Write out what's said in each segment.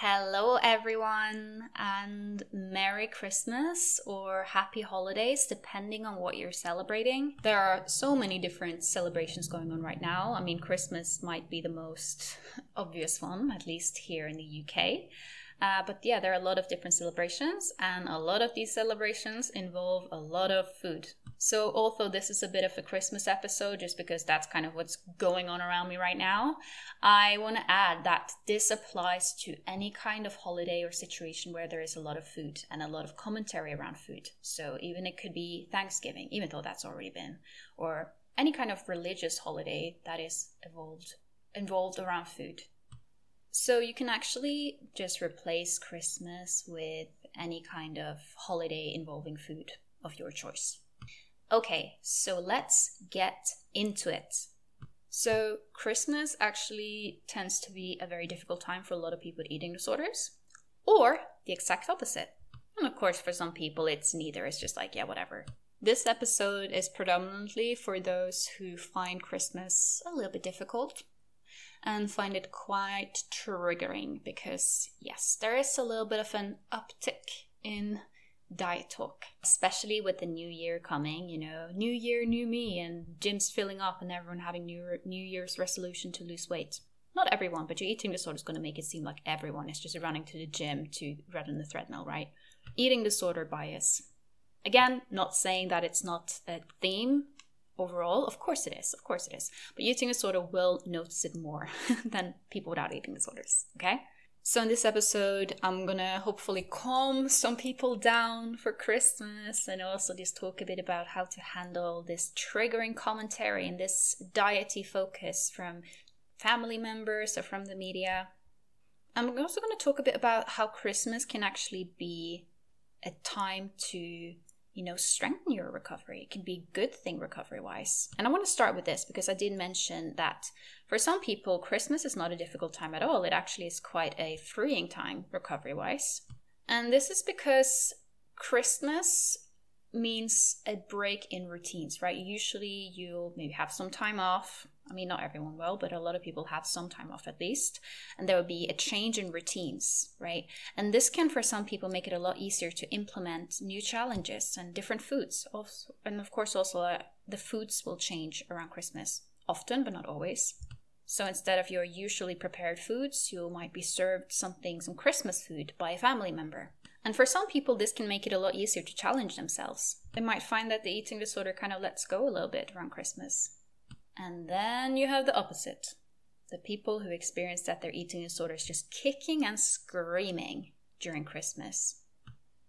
Hello, everyone, and Merry Christmas or Happy Holidays, depending on what you're celebrating. There are so many different celebrations going on right now. I mean, Christmas might be the most obvious one, at least here in the UK. Uh, but yeah, there are a lot of different celebrations, and a lot of these celebrations involve a lot of food. So, although this is a bit of a Christmas episode, just because that's kind of what's going on around me right now, I want to add that this applies to any kind of holiday or situation where there is a lot of food and a lot of commentary around food. So, even it could be Thanksgiving, even though that's already been, or any kind of religious holiday that is evolved involved around food. So, you can actually just replace Christmas with any kind of holiday involving food of your choice. Okay, so let's get into it. So, Christmas actually tends to be a very difficult time for a lot of people with eating disorders, or the exact opposite. And of course, for some people, it's neither. It's just like, yeah, whatever. This episode is predominantly for those who find Christmas a little bit difficult and find it quite triggering because, yes, there is a little bit of an uptick in diet talk, especially with the new year coming. You know, new year, new me, and gyms filling up, and everyone having new New Year's resolution to lose weight. Not everyone, but your eating disorder is going to make it seem like everyone is just running to the gym to run on the treadmill, right? Eating disorder bias. Again, not saying that it's not a theme overall. Of course it is. Of course it is. But eating disorder will notice it more than people without eating disorders. Okay? So, in this episode, I'm gonna hopefully calm some people down for Christmas and also just talk a bit about how to handle this triggering commentary and this diety focus from family members or from the media. I'm also gonna talk a bit about how Christmas can actually be a time to you know, strengthen your recovery. It can be a good thing recovery wise. And I want to start with this because I did mention that for some people, Christmas is not a difficult time at all. It actually is quite a freeing time recovery wise. And this is because Christmas means a break in routines, right? Usually you'll maybe have some time off, I mean, not everyone will, but a lot of people have some time off at least. And there will be a change in routines, right? And this can, for some people, make it a lot easier to implement new challenges and different foods. And of course, also uh, the foods will change around Christmas, often, but not always. So instead of your usually prepared foods, you might be served something, some Christmas food by a family member. And for some people, this can make it a lot easier to challenge themselves. They might find that the eating disorder kind of lets go a little bit around Christmas and then you have the opposite the people who experience that their eating disorder is just kicking and screaming during Christmas.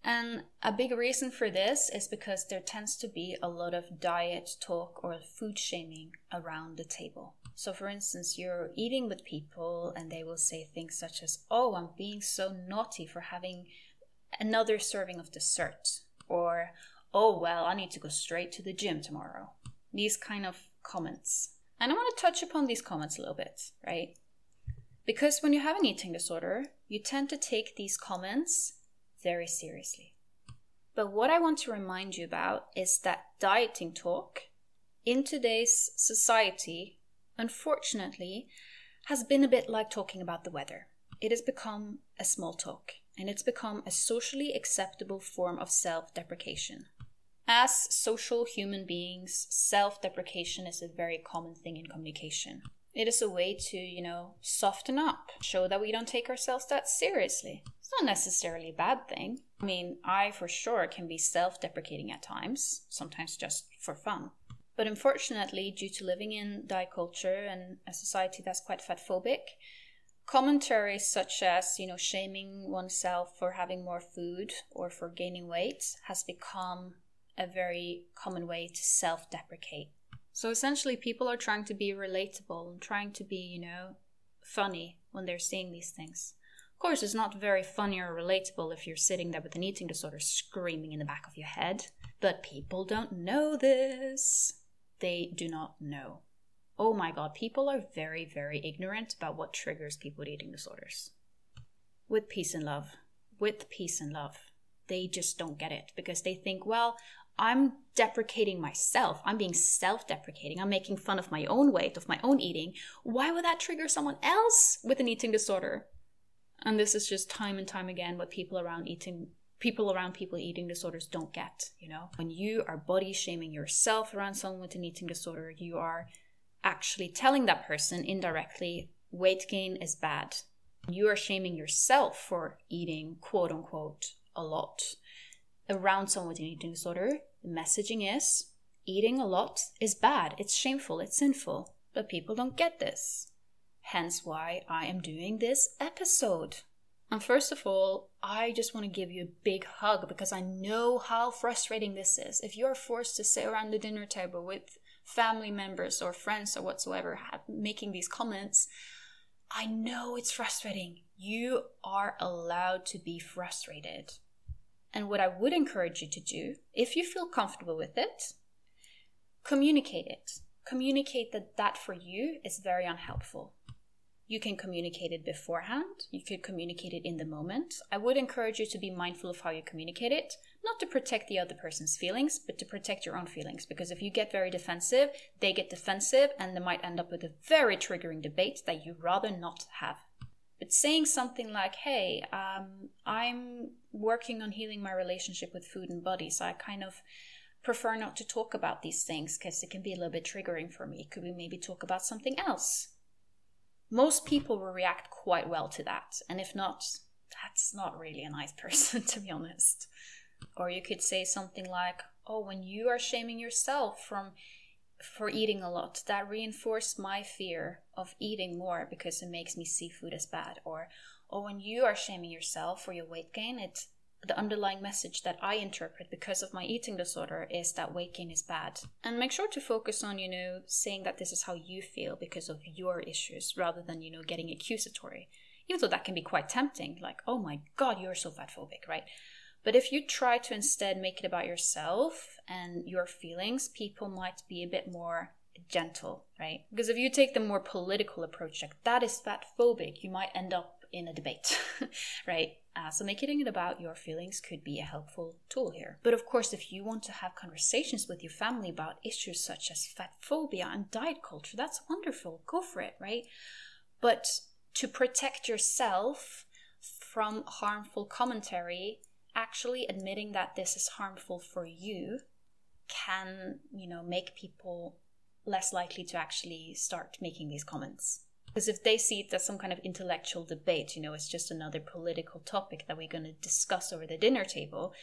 And a big reason for this is because there tends to be a lot of diet talk or food shaming around the table. So, for instance, you're eating with people and they will say things such as, Oh, I'm being so naughty for having another serving of dessert. Or, Oh, well, I need to go straight to the gym tomorrow. These kind of comments. And I want to touch upon these comments a little bit, right? Because when you have an eating disorder, you tend to take these comments very seriously. But what I want to remind you about is that dieting talk in today's society, unfortunately, has been a bit like talking about the weather. It has become a small talk and it's become a socially acceptable form of self deprecation. As social human beings, self deprecation is a very common thing in communication. It is a way to, you know, soften up, show that we don't take ourselves that seriously. It's not necessarily a bad thing. I mean, I for sure can be self deprecating at times, sometimes just for fun. But unfortunately, due to living in diet culture and a society that's quite fat phobic, commentaries such as, you know, shaming oneself for having more food or for gaining weight has become a very common way to self deprecate. So essentially, people are trying to be relatable and trying to be, you know, funny when they're saying these things. Of course, it's not very funny or relatable if you're sitting there with an eating disorder screaming in the back of your head. But people don't know this. They do not know. Oh my god, people are very, very ignorant about what triggers people with eating disorders. With peace and love. With peace and love. They just don't get it because they think, well, I'm deprecating myself. I'm being self deprecating. I'm making fun of my own weight, of my own eating. Why would that trigger someone else with an eating disorder? And this is just time and time again what people around eating people around people eating disorders don't get, you know. When you are body shaming yourself around someone with an eating disorder, you are actually telling that person indirectly weight gain is bad. You are shaming yourself for eating quote unquote a lot around someone with an eating disorder. The messaging is eating a lot is bad, it's shameful, it's sinful. But people don't get this. Hence why I am doing this episode. And first of all, I just want to give you a big hug because I know how frustrating this is. If you are forced to sit around the dinner table with family members or friends or whatsoever making these comments, I know it's frustrating. You are allowed to be frustrated. And what I would encourage you to do, if you feel comfortable with it, communicate it. Communicate that that for you is very unhelpful. You can communicate it beforehand. You could communicate it in the moment. I would encourage you to be mindful of how you communicate it, not to protect the other person's feelings, but to protect your own feelings. Because if you get very defensive, they get defensive, and they might end up with a very triggering debate that you rather not have. But saying something like, hey, um, I'm working on healing my relationship with food and body, so I kind of prefer not to talk about these things because it can be a little bit triggering for me. Could we maybe talk about something else? most people will react quite well to that. And if not, that's not really a nice person, to be honest. Or you could say something like, Oh, when you are shaming yourself from for eating a lot, that reinforced my fear of eating more because it makes me see food as bad. Or, or when you are shaming yourself for your weight gain, it's the underlying message that I interpret because of my eating disorder is that weight gain is bad. And make sure to focus on, you know, saying that this is how you feel because of your issues rather than, you know, getting accusatory. Even though that can be quite tempting, like, oh my god, you're so fat phobic, right? But if you try to instead make it about yourself and your feelings, people might be a bit more gentle, right? Because if you take the more political approach, like that is fat phobic, you might end up in a debate, right? Uh, so making it about your feelings could be a helpful tool here. But of course, if you want to have conversations with your family about issues such as fat phobia and diet culture, that's wonderful. Go for it, right? But to protect yourself from harmful commentary, actually admitting that this is harmful for you can, you know, make people less likely to actually start making these comments. Because if they see it as some kind of intellectual debate, you know, it's just another political topic that we're going to discuss over the dinner table,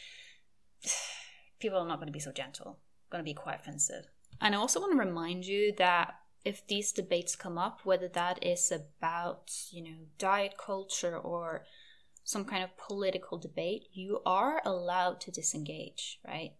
people are not going to be so gentle, going to be quite offensive. And I also want to remind you that if these debates come up, whether that is about, you know, diet culture or some kind of political debate, you are allowed to disengage, right?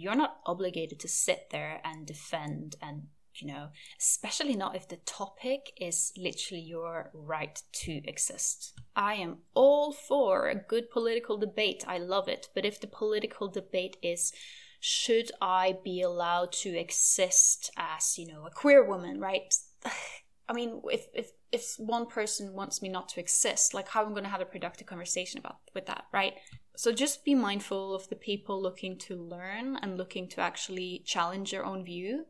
You're not obligated to sit there and defend and you know, especially not if the topic is literally your right to exist. I am all for a good political debate, I love it, but if the political debate is should I be allowed to exist as, you know, a queer woman, right? I mean, if if if one person wants me not to exist, like how am I going to have a productive conversation about with that, right? So just be mindful of the people looking to learn and looking to actually challenge your own view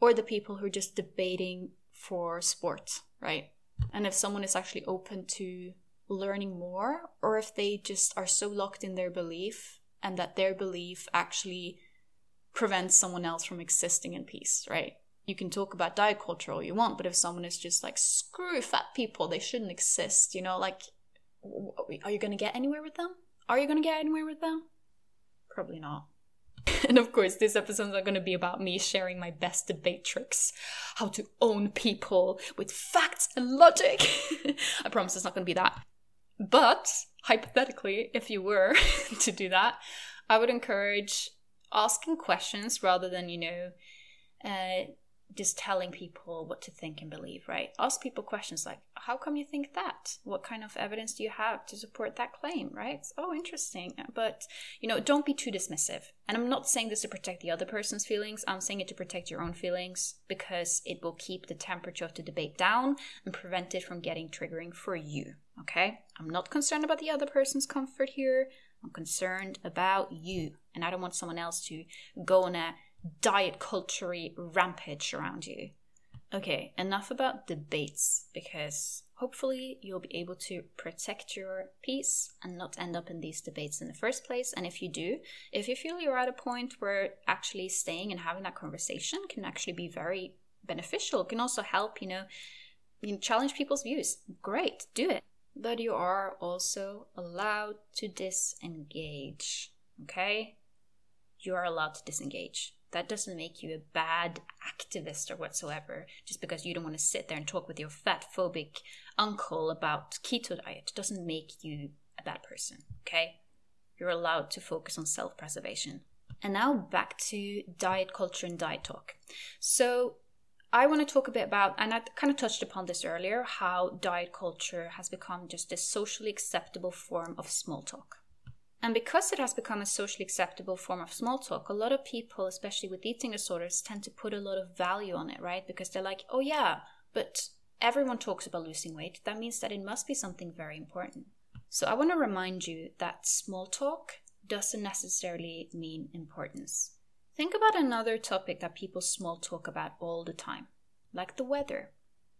or the people who are just debating for sport, right? And if someone is actually open to learning more, or if they just are so locked in their belief and that their belief actually prevents someone else from existing in peace, right? You can talk about diet culture all you want, but if someone is just like, screw fat people, they shouldn't exist, you know, like, are you going to get anywhere with them? Are you going to get anywhere with them? Probably not. And of course, this episode is not going to be about me sharing my best debate tricks, how to own people with facts and logic. I promise it's not going to be that. But hypothetically, if you were to do that, I would encourage asking questions rather than, you know, uh, just telling people what to think and believe, right? Ask people questions like, how come you think that? What kind of evidence do you have to support that claim, right? Oh, interesting. But, you know, don't be too dismissive. And I'm not saying this to protect the other person's feelings, I'm saying it to protect your own feelings because it will keep the temperature of the debate down and prevent it from getting triggering for you, okay? I'm not concerned about the other person's comfort here. I'm concerned about you. And I don't want someone else to go on a diet culture rampage around you. Okay, enough about debates because hopefully you'll be able to protect your peace and not end up in these debates in the first place. And if you do, if you feel you're at a point where actually staying and having that conversation can actually be very beneficial, can also help, you know, you know challenge people's views, great, do it. But you are also allowed to disengage, okay? You are allowed to disengage. That doesn't make you a bad activist or whatsoever, just because you don't want to sit there and talk with your fat phobic uncle about keto diet. Doesn't make you a bad person, okay? You're allowed to focus on self preservation. And now back to diet culture and diet talk. So, I want to talk a bit about, and I kind of touched upon this earlier, how diet culture has become just a socially acceptable form of small talk. And because it has become a socially acceptable form of small talk, a lot of people, especially with eating disorders, tend to put a lot of value on it, right? Because they're like, oh yeah, but everyone talks about losing weight. That means that it must be something very important. So I want to remind you that small talk doesn't necessarily mean importance. Think about another topic that people small talk about all the time, like the weather.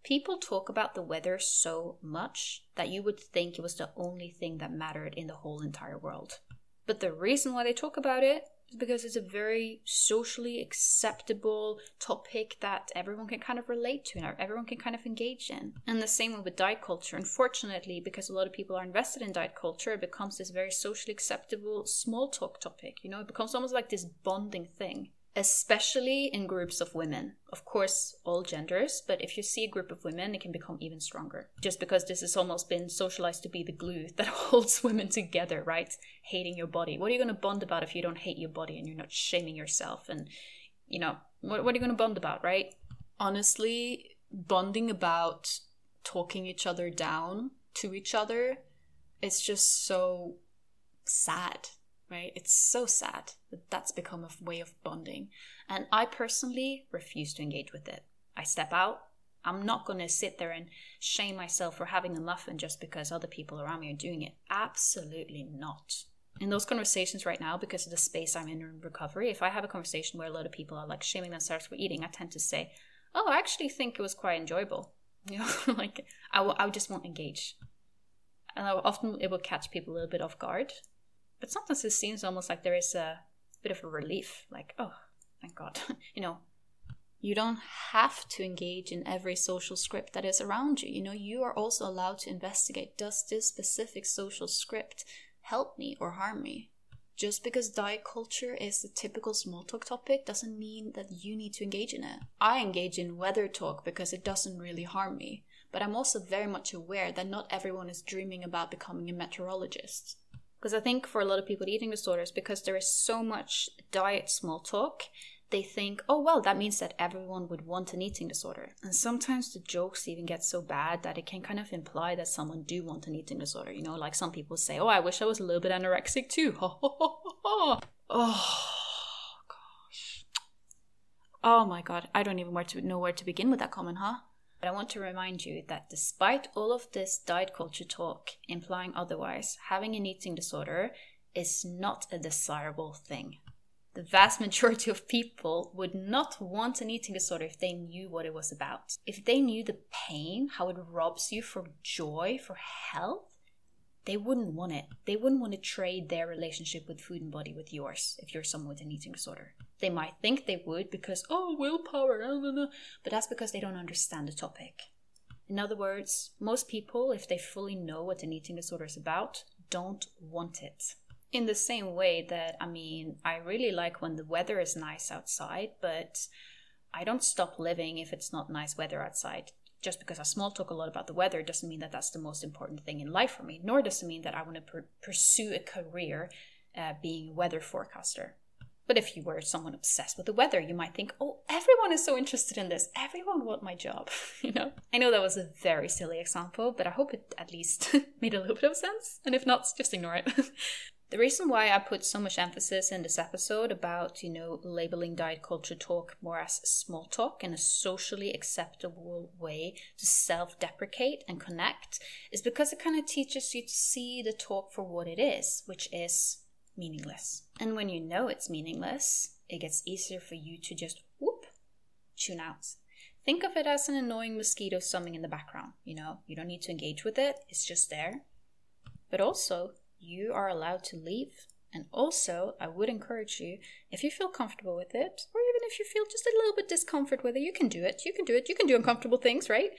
People talk about the weather so much that you would think it was the only thing that mattered in the whole entire world. But the reason why they talk about it is because it's a very socially acceptable topic that everyone can kind of relate to and everyone can kind of engage in. And the same with diet culture. Unfortunately, because a lot of people are invested in diet culture, it becomes this very socially acceptable small talk topic. You know, it becomes almost like this bonding thing especially in groups of women. Of course, all genders, but if you see a group of women, it can become even stronger. Just because this has almost been socialized to be the glue that holds women together, right? Hating your body. What are you going to bond about if you don't hate your body and you're not shaming yourself? And, you know, what, what are you going to bond about, right? Honestly, bonding about talking each other down to each other, it's just so sad right? It's so sad that that's become a way of bonding. And I personally refuse to engage with it. I step out. I'm not going to sit there and shame myself for having a muffin just because other people around me are doing it. Absolutely not. In those conversations right now, because of the space I'm in in recovery, if I have a conversation where a lot of people are like shaming themselves for eating, I tend to say, Oh, I actually think it was quite enjoyable. You know, like I, will, I just won't engage. And I often it will catch people a little bit off guard but sometimes it seems almost like there is a bit of a relief, like, oh, thank God. you know, you don't have to engage in every social script that is around you. You know, you are also allowed to investigate does this specific social script help me or harm me? Just because diet culture is the typical small talk topic doesn't mean that you need to engage in it. I engage in weather talk because it doesn't really harm me, but I'm also very much aware that not everyone is dreaming about becoming a meteorologist. Because I think for a lot of people with eating disorders, because there is so much diet small talk, they think, oh, well, that means that everyone would want an eating disorder. And sometimes the jokes even get so bad that it can kind of imply that someone do want an eating disorder. You know, like some people say, oh, I wish I was a little bit anorexic too. oh, gosh. Oh my god, I don't even know where to begin with that comment, huh? But I want to remind you that despite all of this diet culture talk implying otherwise, having an eating disorder is not a desirable thing. The vast majority of people would not want an eating disorder if they knew what it was about. If they knew the pain, how it robs you from joy, for health, they wouldn't want it. They wouldn't want to trade their relationship with food and body with yours if you're someone with an eating disorder. They might think they would because, oh, willpower, blah, blah, blah. but that's because they don't understand the topic. In other words, most people, if they fully know what an eating disorder is about, don't want it. In the same way that, I mean, I really like when the weather is nice outside, but I don't stop living if it's not nice weather outside just because I small talk a lot about the weather doesn't mean that that's the most important thing in life for me, nor does it mean that I want to per- pursue a career uh, being a weather forecaster. But if you were someone obsessed with the weather, you might think, oh, everyone is so interested in this. Everyone want my job. you know? I know that was a very silly example, but I hope it at least made a little bit of sense. And if not, just ignore it. The reason why I put so much emphasis in this episode about, you know, labeling diet culture talk more as small talk in a socially acceptable way to self deprecate and connect is because it kind of teaches you to see the talk for what it is, which is meaningless. And when you know it's meaningless, it gets easier for you to just whoop, tune out. Think of it as an annoying mosquito summing in the background. You know, you don't need to engage with it, it's just there. But also, you are allowed to leave. And also, I would encourage you, if you feel comfortable with it, or even if you feel just a little bit discomfort with it, you can do it. You can do it. You can do uncomfortable things, right?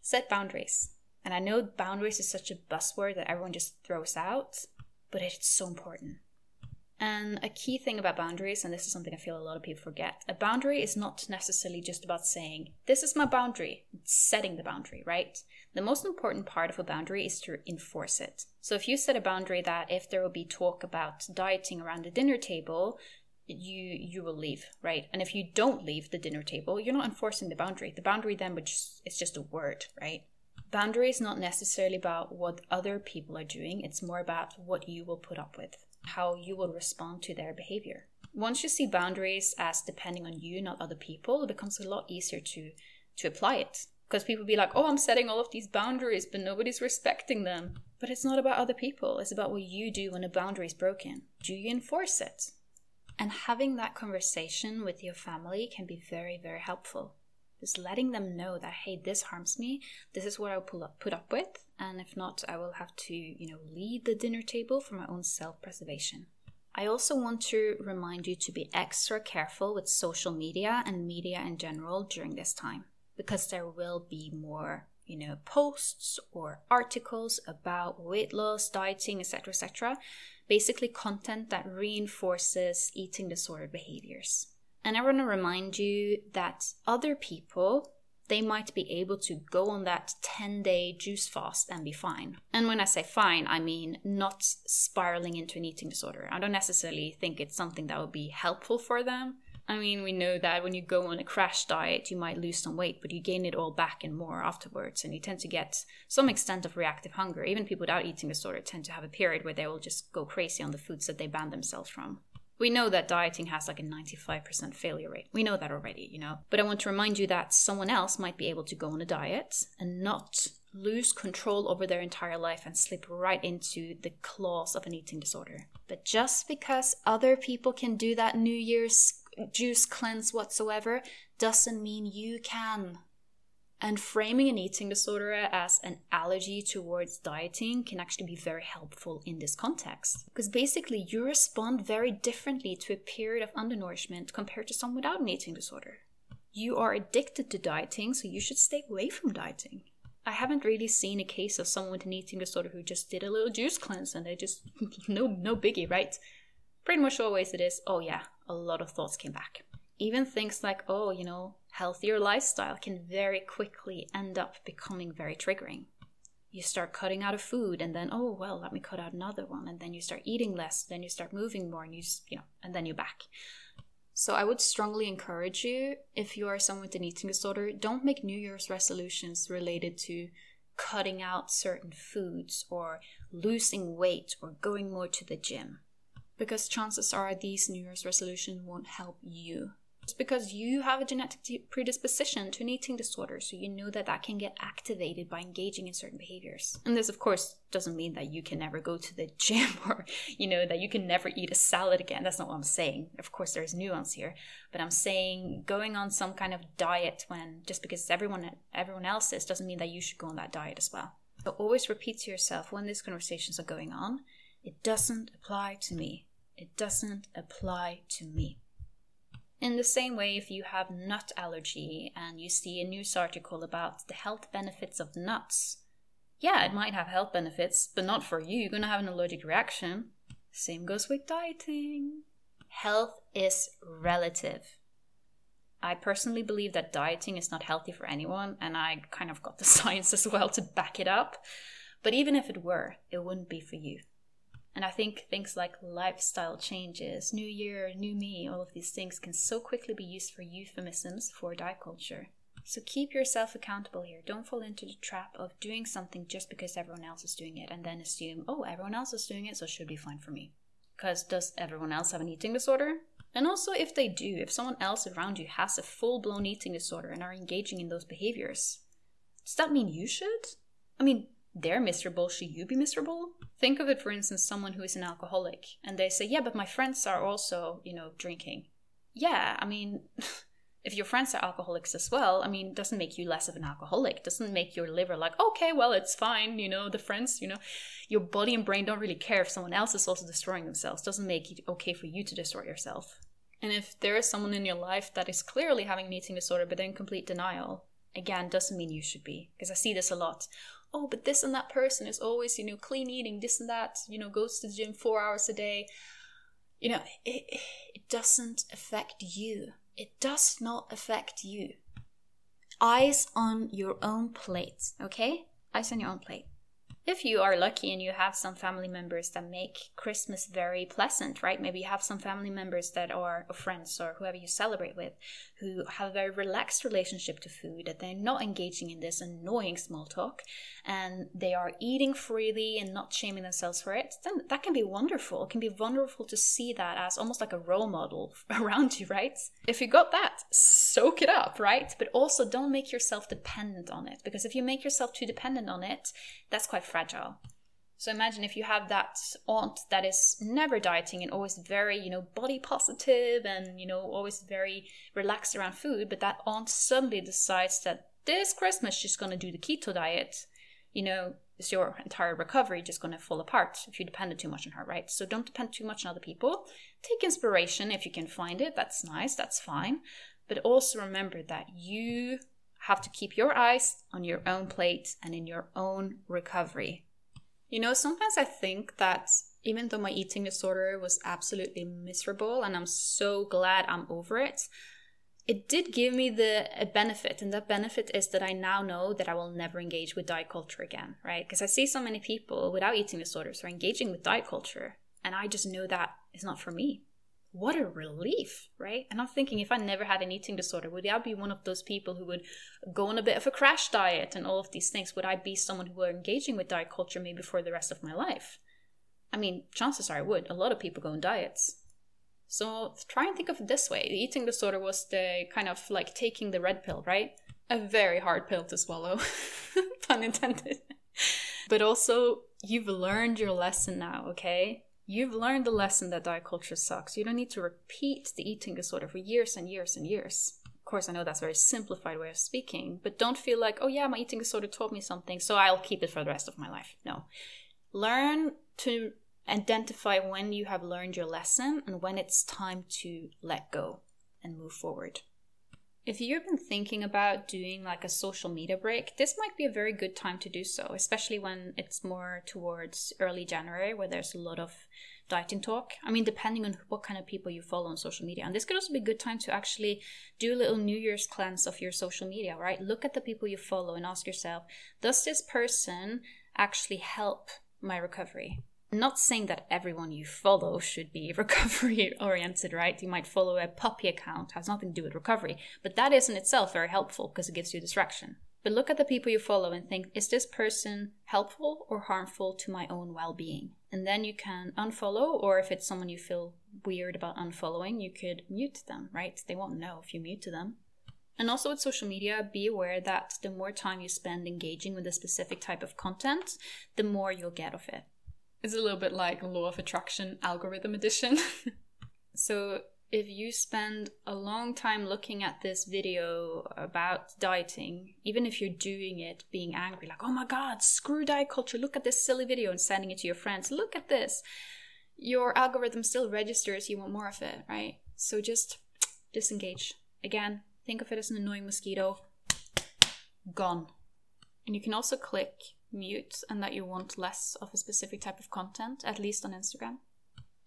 Set boundaries. And I know boundaries is such a buzzword that everyone just throws out, but it's so important. And a key thing about boundaries, and this is something I feel a lot of people forget, a boundary is not necessarily just about saying, This is my boundary, it's setting the boundary, right? The most important part of a boundary is to enforce it. So if you set a boundary that if there will be talk about dieting around the dinner table, you you will leave, right? And if you don't leave the dinner table, you're not enforcing the boundary. The boundary then which is just a word, right? Boundary is not necessarily about what other people are doing, it's more about what you will put up with how you will respond to their behavior. Once you see boundaries as depending on you, not other people, it becomes a lot easier to to apply it. Because people be like, oh, I'm setting all of these boundaries, but nobody's respecting them. But it's not about other people, it's about what you do when a boundary is broken. Do you enforce it? And having that conversation with your family can be very, very helpful. Just letting them know that, hey, this harms me, this is what I'll pull up, put up with, and if not, I will have to, you know, leave the dinner table for my own self preservation. I also want to remind you to be extra careful with social media and media in general during this time because there will be more you know posts or articles about weight loss dieting etc etc basically content that reinforces eating disorder behaviors and I want to remind you that other people, they might be able to go on that 10 day juice fast and be fine. And when I say fine, I mean not spiraling into an eating disorder. I don't necessarily think it's something that would be helpful for them. I mean, we know that when you go on a crash diet, you might lose some weight, but you gain it all back and more afterwards. And you tend to get some extent of reactive hunger. Even people without eating disorder tend to have a period where they will just go crazy on the foods that they ban themselves from. We know that dieting has like a 95% failure rate. We know that already, you know. But I want to remind you that someone else might be able to go on a diet and not lose control over their entire life and slip right into the claws of an eating disorder. But just because other people can do that New Year's juice cleanse whatsoever doesn't mean you can. And framing an eating disorder as an allergy towards dieting can actually be very helpful in this context. Because basically, you respond very differently to a period of undernourishment compared to someone without an eating disorder. You are addicted to dieting, so you should stay away from dieting. I haven't really seen a case of someone with an eating disorder who just did a little juice cleanse and they just, no, no biggie, right? Pretty much always it is, oh yeah, a lot of thoughts came back. Even things like, oh, you know, healthier lifestyle can very quickly end up becoming very triggering. You start cutting out a food, and then, oh, well, let me cut out another one. And then you start eating less, then you start moving more, and you, just, you know, and then you're back. So I would strongly encourage you, if you are someone with an eating disorder, don't make New Year's resolutions related to cutting out certain foods or losing weight or going more to the gym. Because chances are these New Year's resolutions won't help you it's because you have a genetic predisposition to an eating disorder, so you know that that can get activated by engaging in certain behaviors. And this, of course, doesn't mean that you can never go to the gym or, you know, that you can never eat a salad again. That's not what I'm saying. Of course, there's nuance here, but I'm saying going on some kind of diet when just because everyone everyone else is doesn't mean that you should go on that diet as well. So always repeat to yourself when these conversations are going on, it doesn't apply to me. It doesn't apply to me. In the same way, if you have nut allergy and you see a news article about the health benefits of nuts, yeah, it might have health benefits, but not for you. You're going to have an allergic reaction. Same goes with dieting. Health is relative. I personally believe that dieting is not healthy for anyone, and I kind of got the science as well to back it up. But even if it were, it wouldn't be for you. And I think things like lifestyle changes, new year, new me, all of these things can so quickly be used for euphemisms for diet culture. So keep yourself accountable here. Don't fall into the trap of doing something just because everyone else is doing it and then assume, oh, everyone else is doing it, so it should be fine for me. Because does everyone else have an eating disorder? And also, if they do, if someone else around you has a full blown eating disorder and are engaging in those behaviors, does that mean you should? I mean, they're miserable, should you be miserable? Think of it, for instance, someone who is an alcoholic and they say, Yeah, but my friends are also, you know, drinking. Yeah, I mean, if your friends are alcoholics as well, I mean, doesn't make you less of an alcoholic. Doesn't make your liver like, okay, well, it's fine. You know, the friends, you know, your body and brain don't really care if someone else is also destroying themselves. Doesn't make it okay for you to destroy yourself. And if there is someone in your life that is clearly having an eating disorder but in complete denial, again, doesn't mean you should be. Because I see this a lot. Oh, but this and that person is always, you know, clean eating, this and that, you know, goes to the gym four hours a day. You know, it, it doesn't affect you it does not affect you. Eyes on your own plate, okay? Eyes on your own plate if you are lucky and you have some family members that make Christmas very pleasant, right? Maybe you have some family members that are friends or whoever you celebrate with who have a very relaxed relationship to food, that they're not engaging in this annoying small talk and they are eating freely and not shaming themselves for it, then that can be wonderful. It can be wonderful to see that as almost like a role model around you, right? If you got that, soak it up, right? But also don't make yourself dependent on it because if you make yourself too dependent on it, that's quite fragile. So imagine if you have that aunt that is never dieting and always very, you know, body positive and, you know, always very relaxed around food, but that aunt suddenly decides that this Christmas she's going to do the keto diet, you know, is your entire recovery just going to fall apart if you depended too much on her, right? So don't depend too much on other people. Take inspiration if you can find it. That's nice. That's fine. But also remember that you have to keep your eyes on your own plate and in your own recovery. You know, sometimes I think that even though my eating disorder was absolutely miserable and I'm so glad I'm over it, it did give me the a benefit and that benefit is that i now know that i will never engage with diet culture again right because i see so many people without eating disorders are engaging with diet culture and i just know that is not for me what a relief, right? And I'm thinking if I never had an eating disorder, would I be one of those people who would go on a bit of a crash diet and all of these things? Would I be someone who were engaging with diet culture maybe for the rest of my life? I mean, chances are I would. A lot of people go on diets. So try and think of it this way. The eating disorder was the kind of like taking the red pill, right? A very hard pill to swallow, pun intended. but also, you've learned your lesson now, okay? You've learned the lesson that diet culture sucks. You don't need to repeat the eating disorder for years and years and years. Of course, I know that's a very simplified way of speaking, but don't feel like, oh yeah, my eating disorder taught me something, so I'll keep it for the rest of my life. No. Learn to identify when you have learned your lesson and when it's time to let go and move forward. If you've been thinking about doing like a social media break, this might be a very good time to do so, especially when it's more towards early January where there's a lot of dieting talk. I mean, depending on what kind of people you follow on social media. And this could also be a good time to actually do a little New Year's cleanse of your social media, right? Look at the people you follow and ask yourself, does this person actually help my recovery? Not saying that everyone you follow should be recovery oriented, right? You might follow a puppy account, has nothing to do with recovery, but that is in itself very helpful because it gives you distraction. But look at the people you follow and think, is this person helpful or harmful to my own well being? And then you can unfollow, or if it's someone you feel weird about unfollowing, you could mute them, right? They won't know if you mute them. And also with social media, be aware that the more time you spend engaging with a specific type of content, the more you'll get of it. It's a little bit like law of attraction algorithm edition. so if you spend a long time looking at this video about dieting, even if you're doing it being angry, like, oh my god, screw diet culture, look at this silly video and sending it to your friends, look at this, your algorithm still registers you want more of it, right? So just disengage. Again, think of it as an annoying mosquito. Gone. And you can also click mute and that you want less of a specific type of content, at least on Instagram.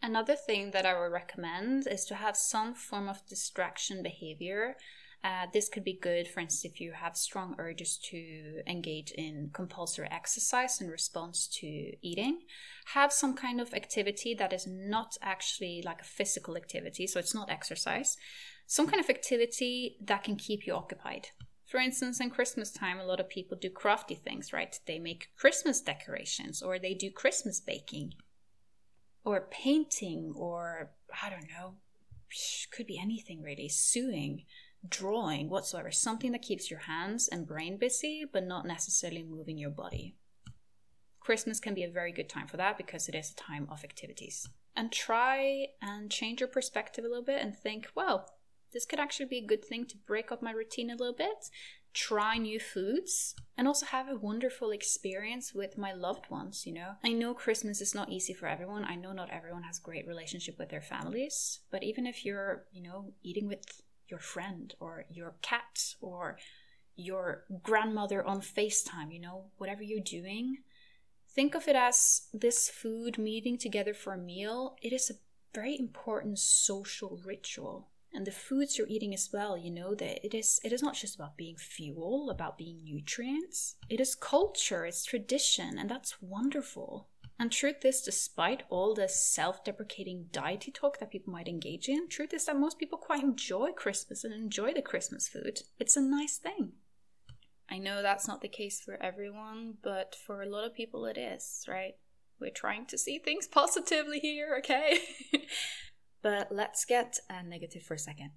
Another thing that I would recommend is to have some form of distraction behavior. Uh, this could be good, for instance, if you have strong urges to engage in compulsory exercise in response to eating. Have some kind of activity that is not actually like a physical activity, so it's not exercise. Some kind of activity that can keep you occupied. For instance, in Christmas time, a lot of people do crafty things, right? They make Christmas decorations or they do Christmas baking or painting or I don't know, could be anything really, sewing, drawing, whatsoever. Something that keeps your hands and brain busy, but not necessarily moving your body. Christmas can be a very good time for that because it is a time of activities. And try and change your perspective a little bit and think, well, this could actually be a good thing to break up my routine a little bit, try new foods, and also have a wonderful experience with my loved ones, you know. I know Christmas is not easy for everyone. I know not everyone has great relationship with their families, but even if you're, you know, eating with your friend or your cat or your grandmother on FaceTime, you know, whatever you're doing, think of it as this food meeting together for a meal. It is a very important social ritual and the foods you're eating as well you know that it is it is not just about being fuel about being nutrients. It is culture it's tradition and that's wonderful. And truth is despite all the self-deprecating diety talk that people might engage in truth is that most people quite enjoy christmas and enjoy the christmas food. It's a nice thing. I know that's not the case for everyone but for a lot of people it is right? We're trying to see things positively here okay But let's get uh, negative for a second.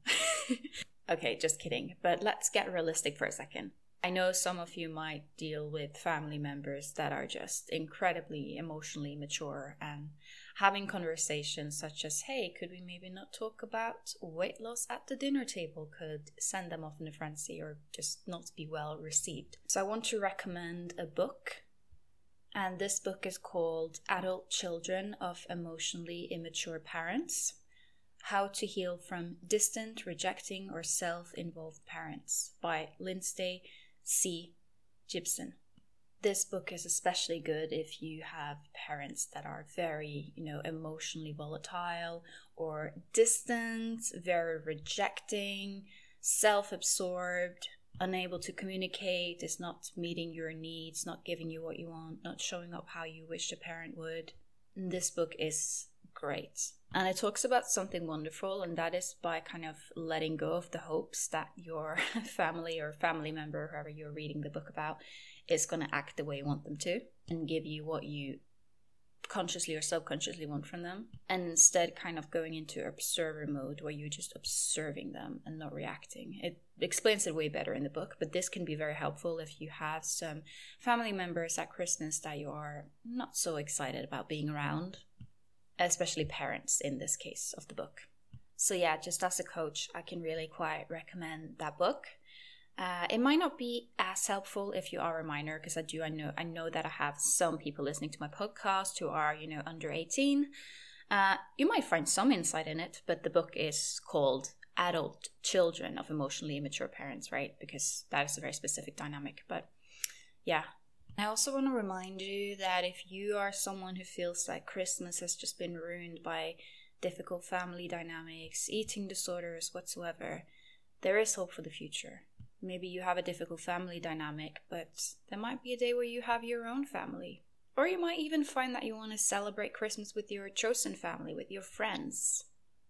okay, just kidding. But let's get realistic for a second. I know some of you might deal with family members that are just incredibly emotionally mature and having conversations such as, hey, could we maybe not talk about weight loss at the dinner table could send them off in a frenzy or just not be well received. So I want to recommend a book. And this book is called Adult Children of Emotionally Immature Parents how to Heal from Distant, Rejecting, or Self Involved Parents by Lindsay C. Gibson. This book is especially good if you have parents that are very, you know, emotionally volatile or distant, very rejecting, self absorbed, unable to communicate, is not meeting your needs, not giving you what you want, not showing up how you wish a parent would. This book is great. And it talks about something wonderful, and that is by kind of letting go of the hopes that your family or family member, whoever you're reading the book about, is going to act the way you want them to and give you what you consciously or subconsciously want from them. And instead, kind of going into observer mode where you're just observing them and not reacting. It explains it way better in the book, but this can be very helpful if you have some family members at Christmas that you are not so excited about being around especially parents in this case of the book. So, yeah, just as a coach, I can really quite recommend that book. Uh, it might not be as helpful if you are a minor, because I do. I know. I know that I have some people listening to my podcast who are, you know, under eighteen. Uh, you might find some insight in it, but the book is called "Adult Children of Emotionally Immature Parents," right? Because that is a very specific dynamic. But yeah, I also want to remind you that if you are someone who feels like Christmas has just been ruined by difficult family dynamics, eating disorders, whatsoever, there is hope for the future. Maybe you have a difficult family dynamic, but there might be a day where you have your own family. Or you might even find that you want to celebrate Christmas with your chosen family, with your friends.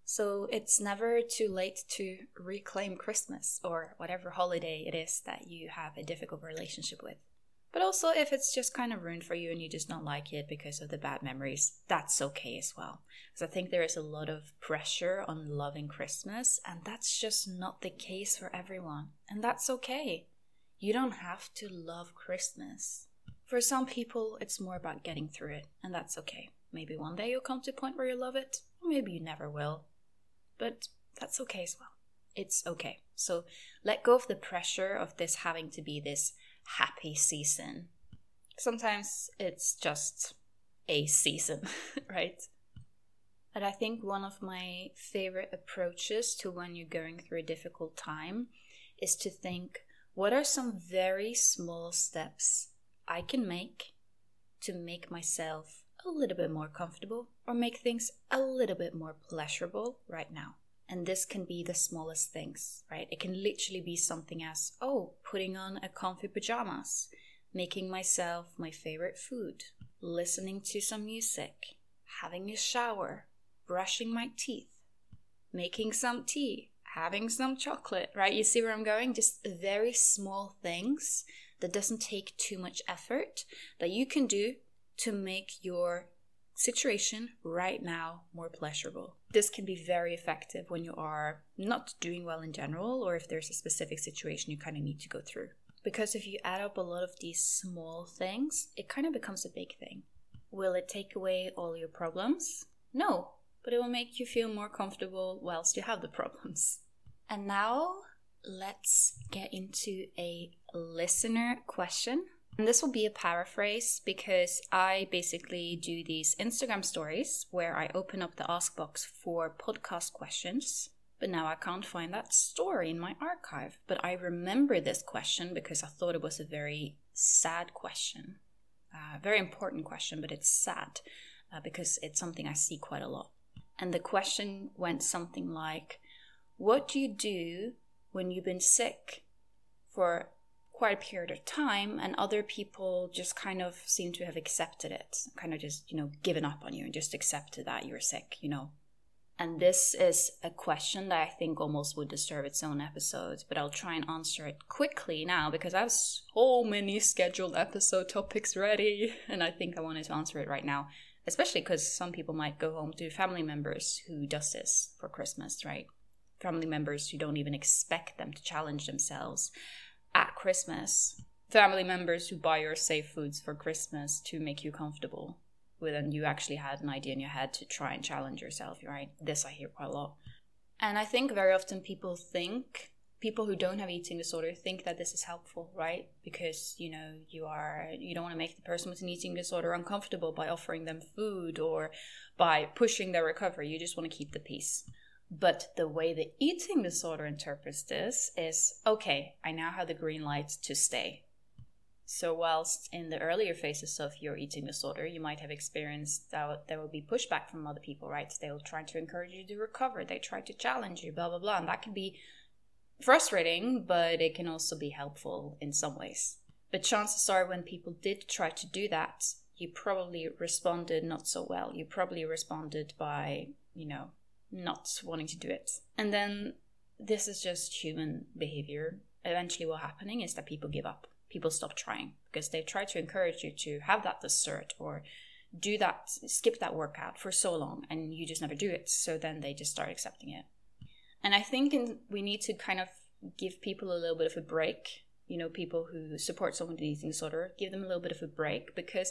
So it's never too late to reclaim Christmas or whatever holiday it is that you have a difficult relationship with. But also, if it's just kind of ruined for you and you just don't like it because of the bad memories, that's okay as well. Because I think there is a lot of pressure on loving Christmas, and that's just not the case for everyone. And that's okay. You don't have to love Christmas. For some people, it's more about getting through it, and that's okay. Maybe one day you'll come to a point where you love it, or maybe you never will. But that's okay as well. It's okay. So let go of the pressure of this having to be this happy season. Sometimes it's just a season, right? But I think one of my favorite approaches to when you're going through a difficult time is to think what are some very small steps I can make to make myself a little bit more comfortable or make things a little bit more pleasurable right now. And this can be the smallest things, right? It can literally be something as, oh, putting on a comfy pajamas, making myself my favorite food, listening to some music, having a shower, brushing my teeth, making some tea, having some chocolate, right? You see where I'm going? Just very small things that doesn't take too much effort that you can do to make your situation right now more pleasurable. This can be very effective when you are not doing well in general or if there's a specific situation you kind of need to go through. Because if you add up a lot of these small things, it kind of becomes a big thing. Will it take away all your problems? No, but it will make you feel more comfortable whilst you have the problems. And now let's get into a listener question. And this will be a paraphrase because I basically do these Instagram stories where I open up the ask box for podcast questions. But now I can't find that story in my archive. But I remember this question because I thought it was a very sad question. Uh, very important question, but it's sad uh, because it's something I see quite a lot. And the question went something like What do you do when you've been sick for quite a period of time and other people just kind of seem to have accepted it kind of just you know given up on you and just accepted that you're sick you know. And this is a question that i think almost would deserve its own episode but i'll try and answer it quickly now because i have so many scheduled episode topics ready and i think i wanted to answer it right now especially because some people might go home to family members who does this for christmas right? Family members who don't even expect them to challenge themselves at Christmas, family members who buy your safe foods for Christmas to make you comfortable with, and you actually had an idea in your head to try and challenge yourself, right? This I hear quite a lot. And I think very often people think, people who don't have eating disorder think that this is helpful, right? Because, you know, you are, you don't want to make the person with an eating disorder uncomfortable by offering them food or by pushing their recovery. You just want to keep the peace. But the way the eating disorder interprets this is okay, I now have the green light to stay. So, whilst in the earlier phases of your eating disorder, you might have experienced that there will be pushback from other people, right? They will try to encourage you to recover, they try to challenge you, blah, blah, blah. And that can be frustrating, but it can also be helpful in some ways. But chances are, when people did try to do that, you probably responded not so well. You probably responded by, you know, not wanting to do it. And then this is just human behavior. Eventually, what's happening is that people give up. People stop trying because they try to encourage you to have that dessert or do that, skip that workout for so long, and you just never do it. So then they just start accepting it. And I think in, we need to kind of give people a little bit of a break. You know, people who support someone with eating disorder, give them a little bit of a break because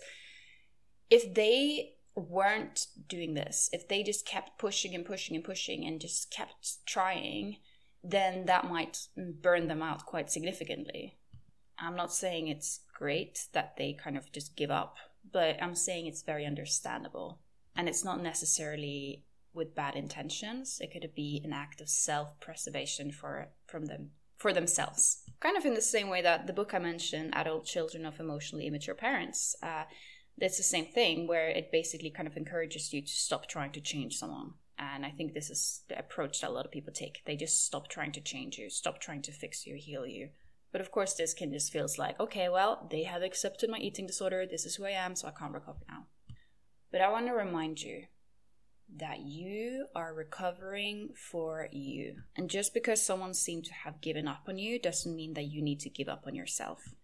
if they weren't doing this, if they just kept pushing and pushing and pushing and just kept trying, then that might burn them out quite significantly. I'm not saying it's great that they kind of just give up, but I'm saying it's very understandable. And it's not necessarily with bad intentions. It could be an act of self-preservation for from them for themselves. Kind of in the same way that the book I mentioned, Adult Children of Emotionally Immature Parents, uh, it's the same thing where it basically kind of encourages you to stop trying to change someone. And I think this is the approach that a lot of people take. They just stop trying to change you, stop trying to fix you, heal you. But of course, this can just feels like, okay, well, they have accepted my eating disorder. This is who I am, so I can't recover now. But I want to remind you that you are recovering for you. And just because someone seemed to have given up on you doesn't mean that you need to give up on yourself.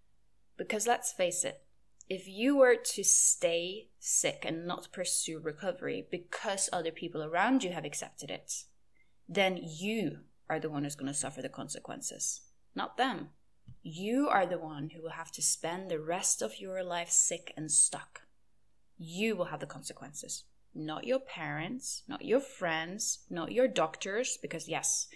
Because let's face it, if you were to stay sick and not pursue recovery because other people around you have accepted it, then you are the one who's going to suffer the consequences, not them. You are the one who will have to spend the rest of your life sick and stuck. You will have the consequences, not your parents, not your friends, not your doctors, because yes,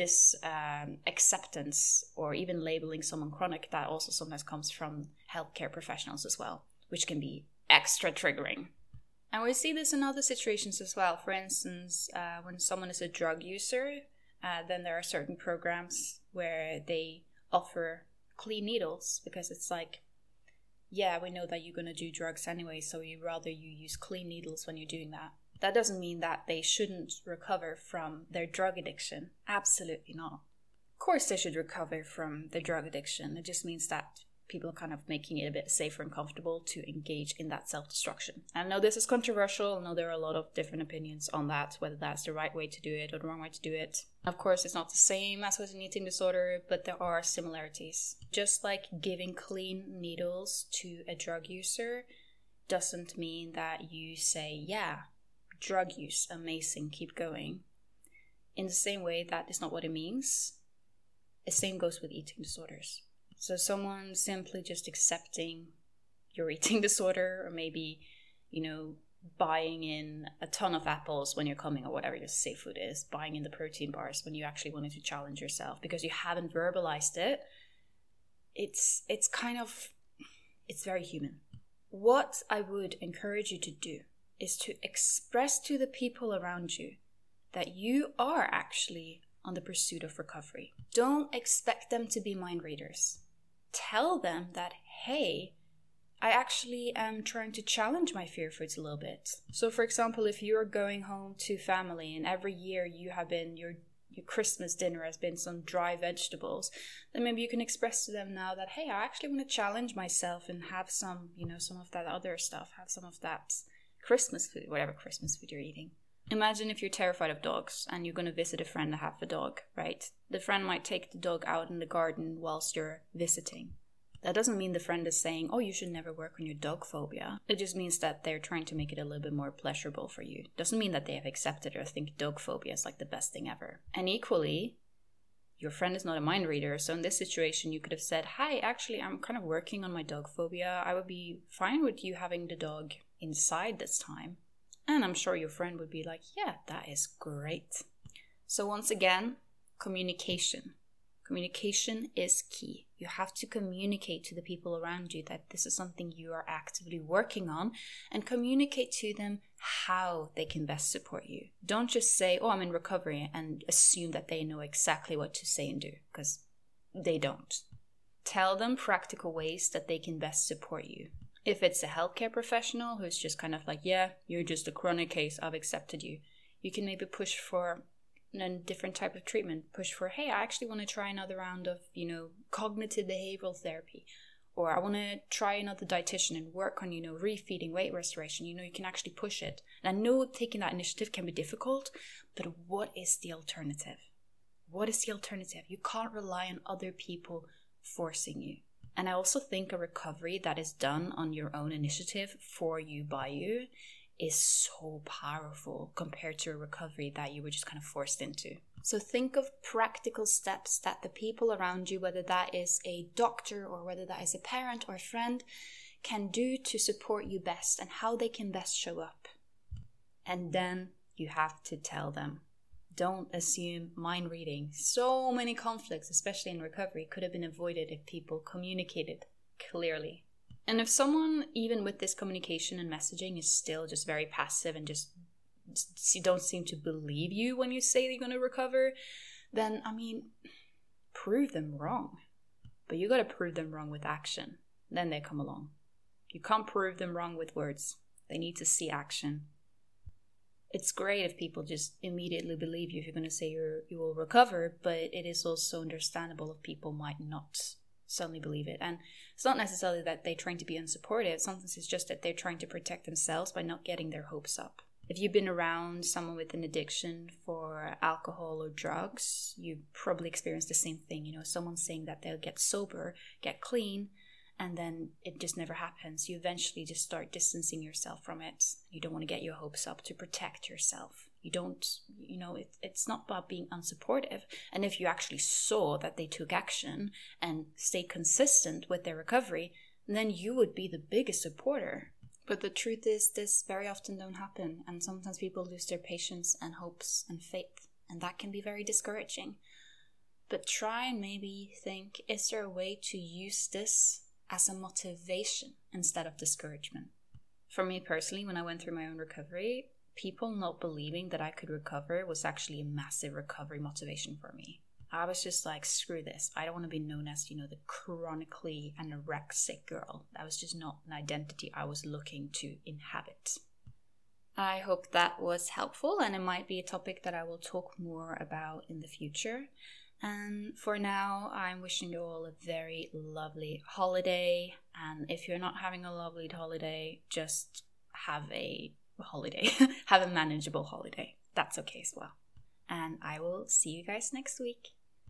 this um, acceptance or even labeling someone chronic that also sometimes comes from healthcare professionals as well, which can be extra triggering. And we see this in other situations as well. For instance, uh, when someone is a drug user, uh, then there are certain programs where they offer clean needles because it's like, yeah, we know that you're going to do drugs anyway, so you rather you use clean needles when you're doing that. That doesn't mean that they shouldn't recover from their drug addiction. Absolutely not. Of course, they should recover from their drug addiction. It just means that people are kind of making it a bit safer and comfortable to engage in that self destruction. I know this is controversial. I know there are a lot of different opinions on that, whether that's the right way to do it or the wrong way to do it. Of course, it's not the same as with an eating disorder, but there are similarities. Just like giving clean needles to a drug user doesn't mean that you say, yeah, drug use, amazing, keep going. In the same way, that is not what it means. The same goes with eating disorders. So, someone simply just accepting your eating disorder, or maybe, you know, buying in a ton of apples when you're coming or whatever your safe food is, buying in the protein bars when you actually wanted to challenge yourself because you haven't verbalized it. It's it's kind of it's very human. What I would encourage you to do is to express to the people around you that you are actually on the pursuit of recovery. Don't expect them to be mind readers. Tell them that, hey, I actually am trying to challenge my fear foods a little bit. So, for example, if you're going home to family and every year you have been your your Christmas dinner has been some dry vegetables, then maybe you can express to them now that hey, I actually want to challenge myself and have some, you know, some of that other stuff, have some of that Christmas food, whatever Christmas food you're eating. Imagine if you're terrified of dogs and you're going to visit a friend that have a dog, right? The friend might take the dog out in the garden whilst you're visiting. That doesn't mean the friend is saying, oh, you should never work on your dog phobia. It just means that they're trying to make it a little bit more pleasurable for you. Doesn't mean that they have accepted or think dog phobia is like the best thing ever. And equally, your friend is not a mind reader. So in this situation, you could have said, Hi, actually, I'm kind of working on my dog phobia. I would be fine with you having the dog inside this time. And I'm sure your friend would be like, yeah, that is great. So, once again, communication. Communication is key. You have to communicate to the people around you that this is something you are actively working on and communicate to them how they can best support you. Don't just say, Oh, I'm in recovery, and assume that they know exactly what to say and do, because they don't. Tell them practical ways that they can best support you. If it's a healthcare professional who's just kind of like, yeah, you're just a chronic case, I've accepted you, you can maybe push for a different type of treatment. Push for, hey, I actually want to try another round of, you know, cognitive behavioral therapy. Or I want to try another dietitian and work on, you know, refeeding, weight restoration. You know, you can actually push it. And I know taking that initiative can be difficult, but what is the alternative? What is the alternative? You can't rely on other people forcing you. And I also think a recovery that is done on your own initiative for you by you is so powerful compared to a recovery that you were just kind of forced into. So think of practical steps that the people around you, whether that is a doctor or whether that is a parent or a friend, can do to support you best and how they can best show up. And then you have to tell them don't assume mind reading. So many conflicts, especially in recovery, could have been avoided if people communicated clearly. And if someone, even with this communication and messaging, is still just very passive and just don't seem to believe you when you say you're going to recover, then, I mean, prove them wrong. But you got to prove them wrong with action. Then they come along. You can't prove them wrong with words. They need to see action it's great if people just immediately believe you if you're going to say you you will recover, but it is also understandable if people might not suddenly believe it. And it's not necessarily that they're trying to be unsupportive, sometimes it's just that they're trying to protect themselves by not getting their hopes up. If you've been around someone with an addiction for alcohol or drugs, you probably experienced the same thing. You know, someone saying that they'll get sober, get clean, and then it just never happens. You eventually just start distancing yourself from it. You don't want to get your hopes up to protect yourself. You don't, you know, it, it's not about being unsupportive. And if you actually saw that they took action and stayed consistent with their recovery, then you would be the biggest supporter. But the truth is, this very often don't happen, and sometimes people lose their patience and hopes and faith, and that can be very discouraging. But try and maybe think: Is there a way to use this as a motivation instead of discouragement. For me personally, when I went through my own recovery, people not believing that I could recover was actually a massive recovery motivation for me. I was just like, screw this. I don't want to be known as, you know, the chronically anorexic girl. That was just not an identity I was looking to inhabit. I hope that was helpful and it might be a topic that I will talk more about in the future. And for now, I'm wishing you all a very lovely holiday. And if you're not having a lovely holiday, just have a holiday, have a manageable holiday. That's okay as well. And I will see you guys next week.